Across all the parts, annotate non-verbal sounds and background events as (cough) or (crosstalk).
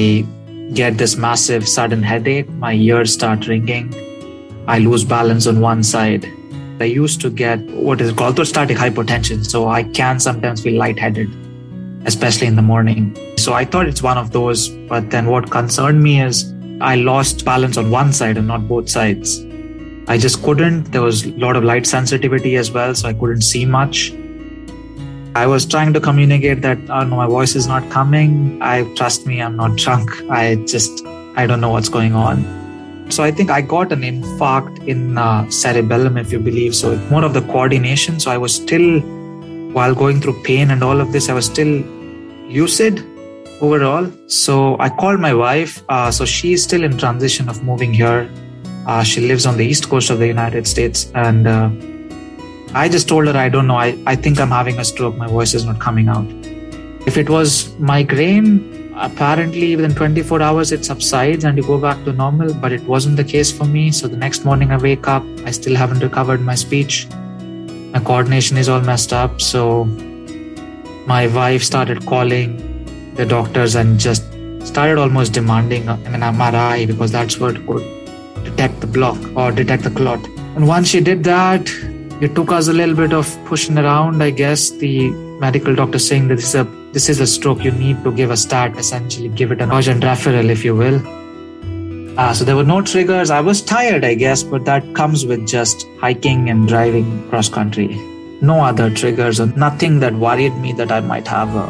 I get this massive sudden headache. My ears start ringing. I lose balance on one side. I used to get what is called orthostatic hypotension. So I can sometimes feel lightheaded, especially in the morning. So I thought it's one of those. But then what concerned me is I lost balance on one side and not both sides. I just couldn't. There was a lot of light sensitivity as well. So I couldn't see much. I was trying to communicate that, oh no, my voice is not coming. I trust me, I'm not drunk. I just, I don't know what's going on. So I think I got an infarct in uh, cerebellum, if you believe. So more of the coordination. So I was still, while going through pain and all of this, I was still lucid overall. So I called my wife. Uh, so she's still in transition of moving here. Uh, she lives on the east coast of the United States, and uh, I just told her, I don't know. I, I think I'm having a stroke. My voice is not coming out. If it was migraine, apparently within 24 hours it subsides and you go back to normal, but it wasn't the case for me. So the next morning I wake up, I still haven't recovered my speech. My coordination is all messed up. So my wife started calling the doctors and just started almost demanding uh, an MRI because that's what could detect the block or detect the clot. And once she did that, it took us a little bit of pushing around. I guess the medical doctor saying that this is a this is a stroke. You need to give a stat, essentially give it an urgent referral, if you will. Uh, so there were no triggers. I was tired, I guess, but that comes with just hiking and driving cross country. No other triggers or nothing that worried me that I might have a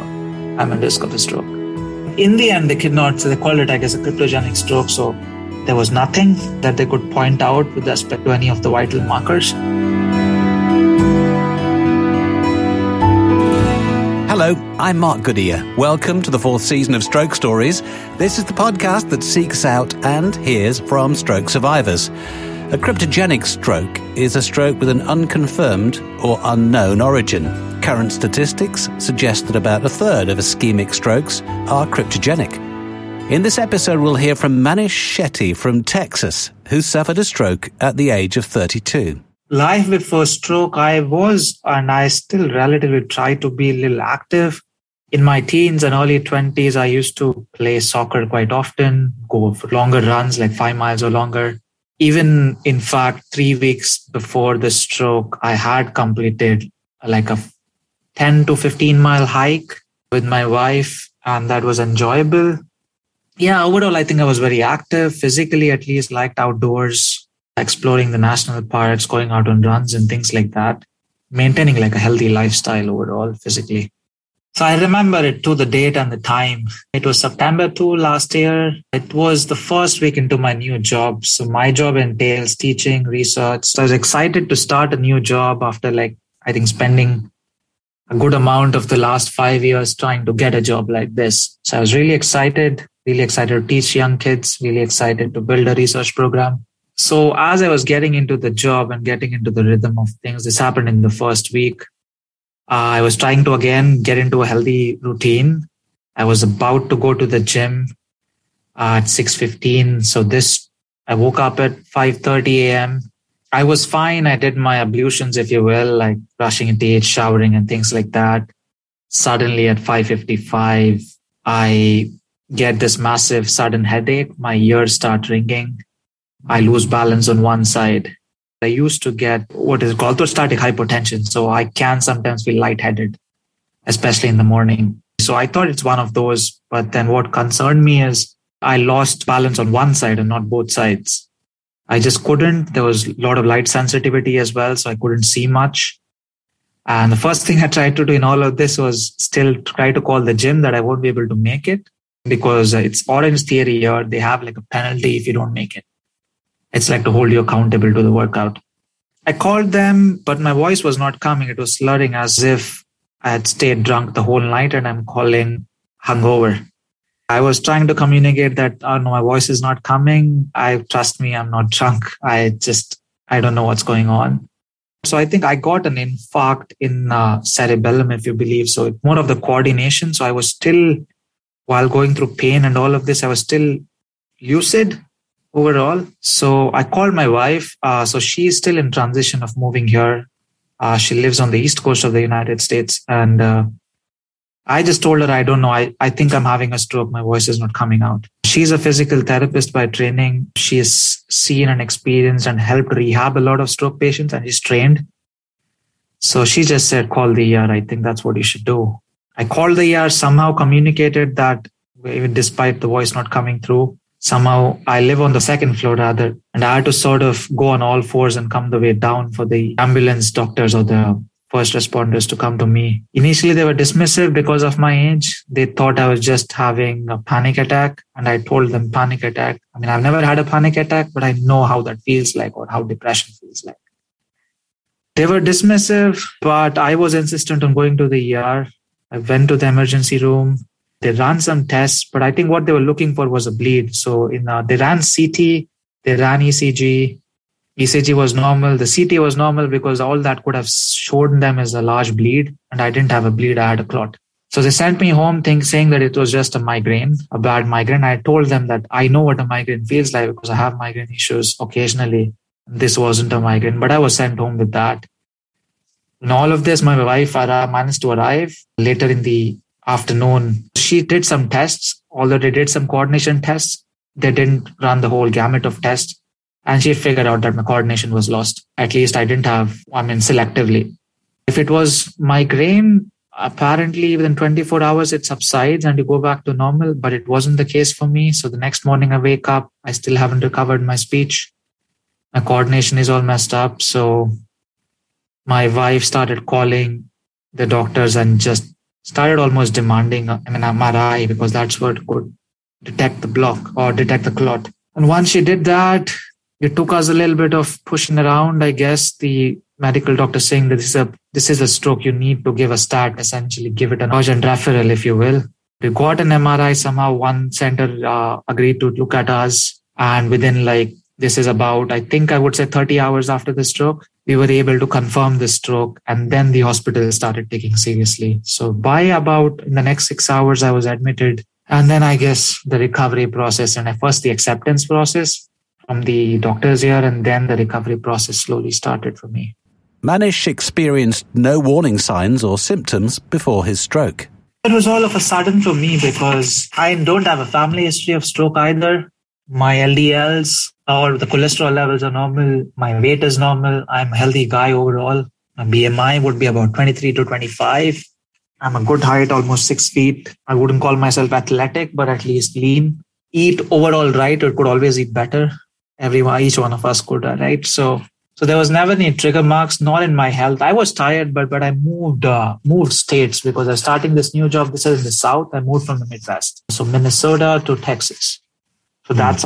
I'm at risk of a stroke. In the end, they could not. So they called it, I guess, a cryptogenic stroke. So there was nothing that they could point out with respect to any of the vital markers. Hello, I'm Mark Goodyear. Welcome to the fourth season of Stroke Stories. This is the podcast that seeks out and hears from stroke survivors. A cryptogenic stroke is a stroke with an unconfirmed or unknown origin. Current statistics suggest that about a third of ischemic strokes are cryptogenic. In this episode, we'll hear from Manish Shetty from Texas, who suffered a stroke at the age of 32 life before stroke, I was and I still relatively try to be a little active. In my teens and early 20s, I used to play soccer quite often, go for longer runs, like five miles or longer. Even in fact, three weeks before the stroke, I had completed like a 10 to 15 mile hike with my wife, and that was enjoyable. Yeah, overall, I think I was very active, physically at least, liked outdoors, exploring the national parks, going out on runs and things like that, maintaining like a healthy lifestyle overall physically. So I remember it to the date and the time. It was September 2 last year. It was the first week into my new job. So my job entails teaching, research. So I was excited to start a new job after like, I think spending a good amount of the last five years trying to get a job like this. So I was really excited, really excited to teach young kids, really excited to build a research program. So as I was getting into the job and getting into the rhythm of things, this happened in the first week. Uh, I was trying to again get into a healthy routine. I was about to go to the gym uh, at 6:15. So this, I woke up at 5:30 a.m. I was fine. I did my ablutions, if you will, like brushing teeth, showering, and things like that. Suddenly at 5:55, I get this massive sudden headache. My ears start ringing I lose balance on one side. I used to get what is called orthostatic hypotension. So I can sometimes feel lightheaded, especially in the morning. So I thought it's one of those. But then what concerned me is I lost balance on one side and not both sides. I just couldn't. There was a lot of light sensitivity as well. So I couldn't see much. And the first thing (laughs) I tried to do in all of this was still try to call the gym that I won't be able to make it because it's Orangetheory here. They have like a penalty if you don't make it. It's like to hold you accountable to the workout. I called them, but my voice was not coming. It was slurring as if I had stayed drunk the whole night and I'm calling hungover. I was trying to communicate that, oh no, my voice is not coming. I trust me, I'm not (laughs) drunk. I just, I don't know what's going on. So I think I got an infarct in uh, cerebellum, if you believe. So more of the coordination. So I was still, while going through pain and all of this, I was still lucid overall. So I called my wife. Uh, so she's still in transition of moving here. Uh, she lives on the east coast of the United States, and uh, I just told her, I don't know. I, I think I'm having a stroke. My voice is not coming out. She's a physical therapist by training. She has seen and experienced and helped rehab a lot of stroke patients and she's trained. So she just said, call the ER. I think that's what you should do. I called the ER, somehow communicated that even despite the voice not coming through, somehow I live on the second floor rather, and I had to sort of go on all fours and come the way down for the ambulance doctors or the first responders to come to me. Initially, they were dismissive because of my age. They thought I was just having a panic attack. And I told them panic attack. I mean, I've never had a panic attack, but I know how that feels like or how depression feels like. They were dismissive, but I was insistent on going to the ER. I went to the emergency room. They ran some tests, but I think what they were looking for was a bleed. So in uh, they ran CT, they ran ECG, ECG was normal. The CT was normal because all that could have shown them is a large bleed, and I didn't have a bleed. I had a clot. So they sent me home, think, saying that it was just a migraine, a bad migraine. I told them that I know what a migraine feels like because I have migraine issues occasionally. This wasn't a migraine, but I was sent home with that. In all of this, my wife managed to arrive later in the afternoon. She did some tests, although they did some coordination tests. They didn't run the whole gamut of tests and she figured out that my coordination was lost. At least I didn't have, I mean, selectively. If it was migraine, apparently within 24 hours it subsides and you go back to normal, but it wasn't the case for me. So the next morning I wake up, I still haven't recovered my speech. My coordination is all messed up. So my wife started calling the doctors and just started almost demanding I mean, MRI because that's what could detect the block or detect the clot. And once she did that, it took us a little bit of pushing around. I guess the medical doctor saying that this is a this is a stroke. You need to give a stat, essentially give it an urgent referral, if you will. We got an MRI. Somehow one center uh, agreed to look at us, and within like this is about I think I would say 30 hours after the stroke, we were able to confirm the stroke, and then the hospital started taking seriously. So by about in the next six hours, I was admitted. And then I guess the recovery process and first the acceptance process from the doctor's here and then the recovery process slowly started for me. Manish experienced no warning signs or symptoms before his stroke. It was all of a sudden for me because I don't have a family history of stroke either. My LDLs or the cholesterol levels are normal. My weight is normal. I'm a healthy guy overall. My BMI would be about 23 to 25. I'm a good height, almost six feet. I wouldn't call myself athletic, but at least lean. Eat overall right, or could always eat better everyone, each one of us could, right? So, so there was never any trigger marks, not in my health. I was tired, but but I moved uh, moved states because I was starting this new job. This is in the south. I moved from the Midwest, so Minnesota to Texas. So that's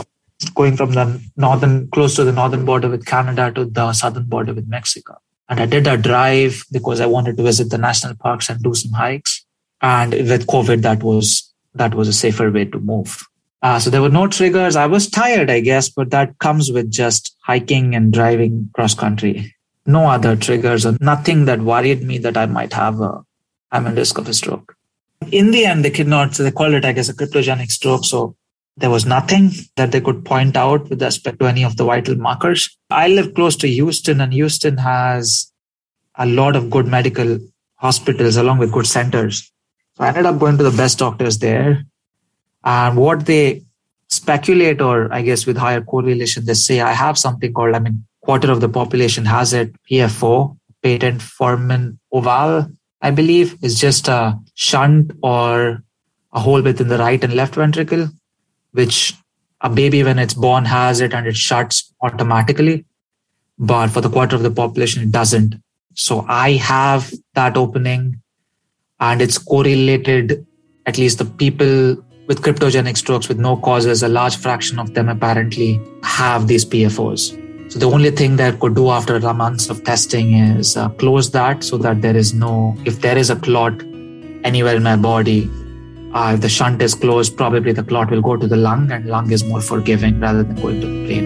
going from the northern, close to the northern border with Canada to the southern border with Mexico. And I did a drive because I wanted to visit the national parks and do some hikes. And with COVID, that was that was a safer way to move. Uh, so there were no triggers. I was tired, I guess, but that comes with just hiking and driving cross country. No other triggers or nothing that worried me that I might have a, I'm at risk of a stroke. In the end, they could not, so they called it, I guess, a cryptogenic stroke. So there was nothing that they could point out with respect to any of the vital markers. I live close to Houston, and Houston has a lot of good medical hospitals along with good centers. So I ended up going to the best doctors there. And what they speculate, or I guess with higher correlation, they say, I have something called, I mean, quarter of the population has it, PFO, patent foramen ovale, I believe, is just a shunt or a hole within the right and left ventricle, which a baby, when it's born, has it and it shuts automatically. But for the quarter of the population, it doesn't. So I have that opening and it's correlated, at least the people with cryptogenic strokes with no causes, a large fraction of them apparently have these PFOs. So the only thing that could do after months of testing is uh, close that so that there is no, if there is a clot anywhere in my body, uh, if the shunt is closed, probably the clot will go to the lung and lung is more forgiving rather than going to the brain.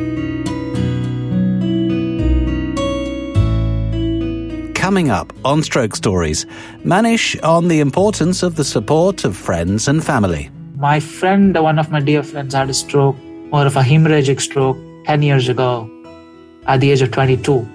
Coming up on Stroke Stories, Manish on the importance of the support of friends and family. My friend, one of my dear friends, had a stroke, more of a hemorrhagic stroke, 10 years ago at the age of 22.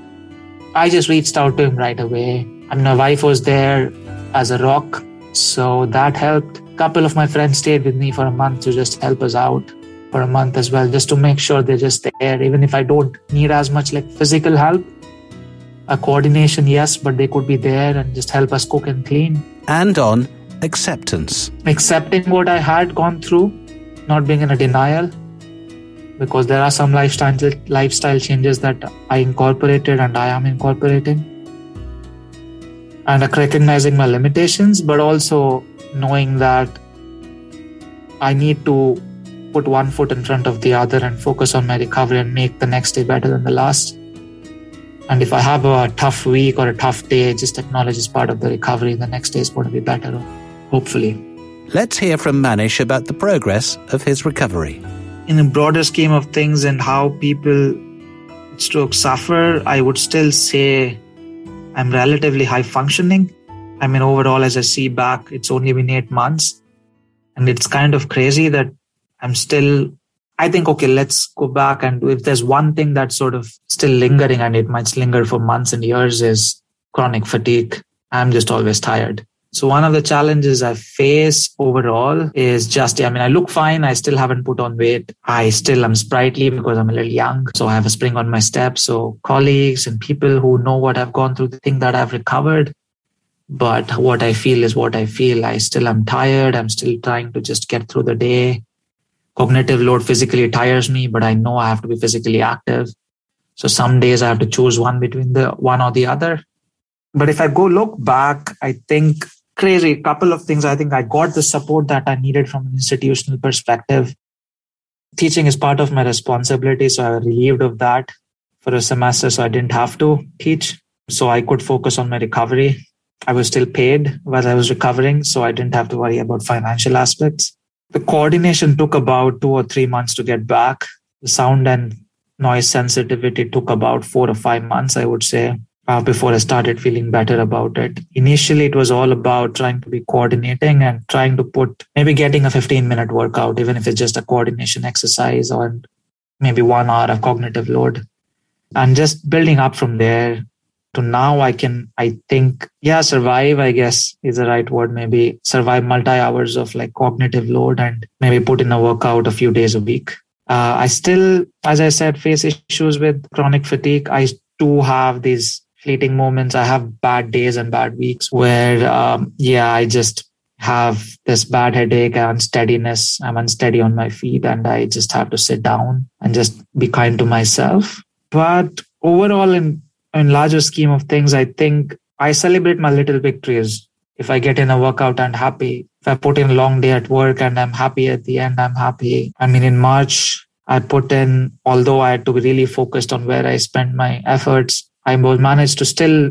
I just reached out to him right away. And my wife was there as a rock. So that helped. Couple of my friends stayed with me for a month to just help us out for a month as well, just to make sure they're just there. Even if I don't need as much like physical help, a coordination, yes, but they could be there and just help us cook and clean. And on acceptance. Accepting what I had gone through, not being in a denial, because there are some lifestyle lifestyle changes that I incorporated and I am incorporating. And recognizing my limitations, but also knowing that I need to put one foot in front of the other and focus on my recovery and make the next day better than the last. And if I have a tough week or a tough day, just acknowledge it's part of the recovery. The next day is going to be better, hopefully. Let's hear from Manish about the progress of his recovery. In the broader scheme of things and how people stroke suffer, I would still say I'm relatively high functioning. I mean, overall, as I see back, it's only been eight months. And it's kind of crazy that I'm still I think, okay, let's go back and if there's one thing that's sort of still lingering and it might linger for months and years is chronic fatigue. I'm just always tired. So one of the challenges I face overall is just, I mean, I look fine. I still haven't put on weight. I still am sprightly because I'm a little young. So I have a spring on my step. So colleagues and people who know what I've gone through think that I've recovered. But what I feel is what I feel. I still am tired. I'm still trying to just get through the day cognitive load physically tires me, but I know I have to be physically active. So some days I have to choose one between the one or the other. But if I go look back, I think crazy couple of things. I think I got the support that I needed from an institutional perspective. Teaching is part of my responsibility, so I was relieved of that for a semester, so I didn't have to teach. So I could focus on my recovery. I was still paid while I was recovering, so I didn't have to worry about financial aspects. The coordination took about two or three months to get back. The sound and noise sensitivity took about four or five months, I would say, uh, before I started feeling better about it. Initially, it was all about trying to be coordinating and trying to put maybe getting a 15 minute workout, even if it's just a coordination exercise or maybe one hour of cognitive load, and just building up from there to now i can i think yeah survive i guess is the right word. Maybe survive multi hours of like cognitive load and maybe put in a workout a few days a week. Uh, i still as i said face issues with chronic fatigue. I do have these fleeting moments. I have bad days and bad weeks where um, yeah i just have this bad headache and unsteadiness i'm unsteady on my feet and i just have to sit down and just be kind to myself. But overall in in larger scheme of things, I think I celebrate my little victories. If I get in a workout and happy, if I put in a long day at work and I'm happy at the end, I'm happy. I mean, in March, I put in, although I had to be really focused on where I spent my efforts, I managed to still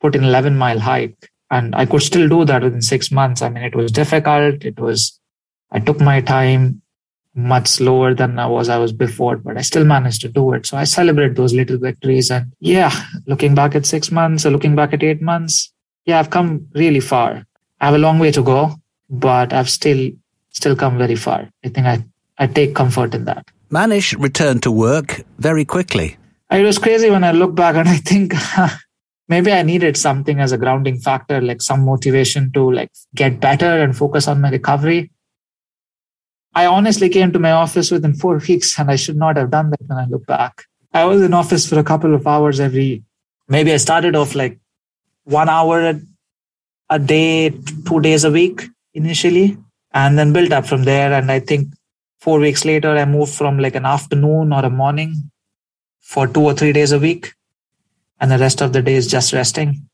put in 11 mile hike. And I could still do that within six months. I mean, it was difficult. It was, I took my time much slower than I was I was before, but I still managed to do it. So I celebrate those little victories. And yeah, looking back at six months or looking back at eight months, yeah, I've come really far. I have a long way to go, but I've still still come very far. I think I, I take comfort in that. Manish returned to work very quickly. It was crazy when I look back and I think (laughs) maybe I needed something as a grounding factor, like some motivation to like get better and focus on my recovery I honestly came to my office within four weeks and I should not have done that when I look back. I was in office for a couple of hours every, maybe I started off like one hour a day, two days a week initially, and then built up from there. And I think four weeks later, I moved from like an afternoon or a morning for two or three days a week. And the rest of the day is just resting.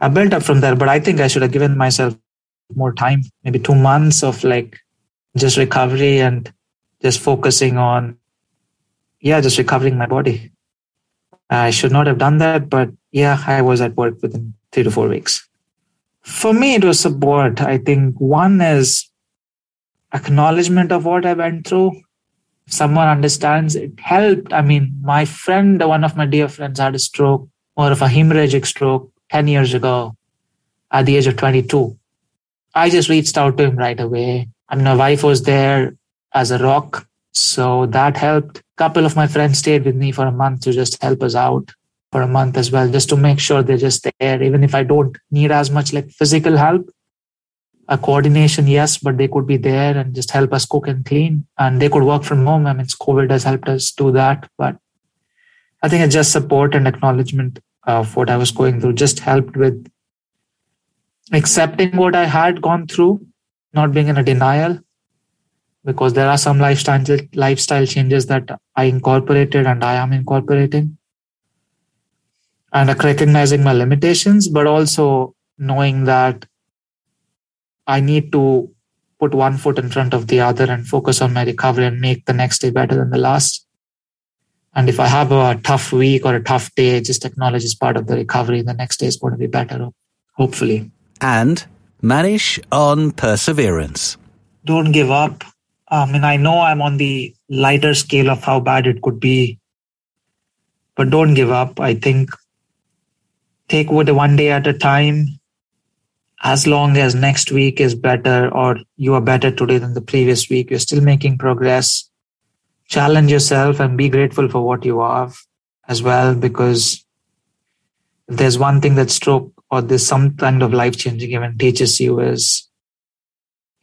I built up from there, but I think I should have given myself more time, maybe two months of like just recovery and just focusing on, yeah, just recovering my body. I should not have done that, but yeah, I was at work within three to four weeks. For me, it was support. I think one is acknowledgement of what I went through. Someone understands, it helped. I mean, my friend, one of my dear friends, had a stroke, more of a hemorrhagic stroke 10 years ago at the age of 22. I just reached out to him right away. Mean, my wife was there as a rock. So that helped. A couple of my friends stayed with me for a month to just help us out for a month as well, just to make sure they're just there. Even if I don't need as much like physical help, a coordination, yes, but they could be there and just help us cook and clean. And they could work from home. I mean, COVID has helped us do that. But I think it's just support and acknowledgement of what I was going through just helped with accepting what I had gone through, not being in a denial, because there are some lifestyle lifestyle changes that I incorporated and I am incorporating, and recognizing my limitations, but also knowing that I need to put one foot in front of the other and focus on my recovery and make the next day better than the last. And if I have a tough week or a tough day, just acknowledge it's part of the recovery. The next day is going to be better, hopefully. And Manish on perseverance. Don't give up. I mean, I know I'm on the lighter scale of how bad it could be, but don't give up. I think take it one day at a time as long as next week is better or you are better today than the previous week, you're still making progress. Challenge yourself and be grateful for what you have as well, because if there's one thing that stroke or there's some kind of life changing event teaches you is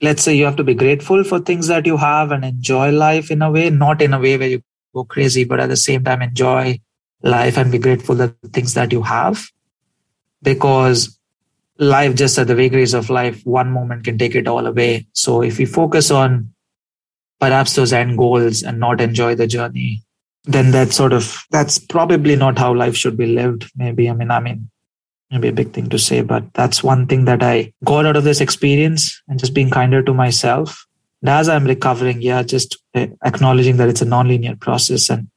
let's say you have to be grateful for things that you have and enjoy life in a way, not in a way where you go crazy, but at the same time enjoy life and be grateful the things that you have. Because life just at the vagaries of life one moment can take it all away so if we focus on perhaps those end goals and not enjoy the journey then that sort of that's probably not how life should be lived maybe i mean i mean maybe a big thing to say but that's one thing that i got out of this experience and just being kinder to myself and as i'm recovering yeah just eh, acknowledging that it's a non-linear process and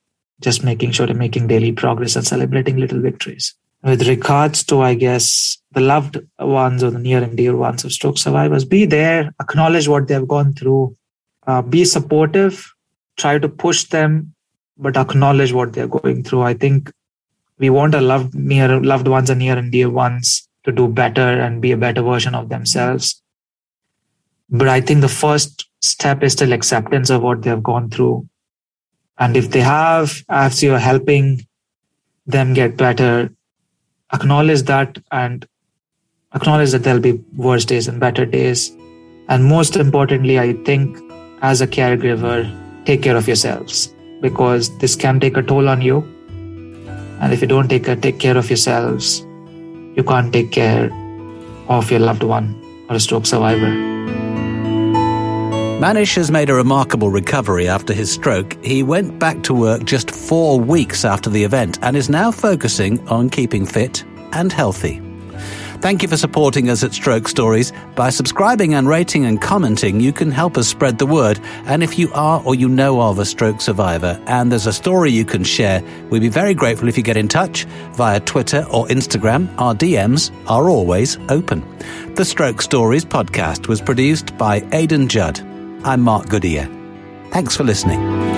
just making sure i'm making daily progress and celebrating little victories with regards to, I guess, the loved ones or the near and dear ones of stroke survivors, be there, acknowledge what they've gone through, uh, be supportive, try to push them, but acknowledge what they're going through. I think we want our loved near loved ones and near and dear ones to do better and be a better version of themselves. But I think the first step is still acceptance of what they have gone through. And if they have, as you're helping them get better, acknowledge that and acknowledge that there'll be worse days and better days. And most importantly, I think as a caregiver, take care of yourselves because this can take a toll on you. And if you don't take, take care of yourselves, you can't take care of your loved one or a stroke survivor. Manish has made a remarkable recovery after his stroke. He went back to work just four weeks after the event and is now focusing on keeping fit and healthy. Thank you for supporting us at Stroke Stories. By subscribing and rating and commenting, you can help us spread the word. And if you are or you know of a stroke survivor and there's a story you can share, we'd be very grateful if you get in touch via Twitter or Instagram. Our DMs are always open. The Stroke Stories podcast was produced by Aidan Judd. I'm Mark Goodyear. Thanks for listening.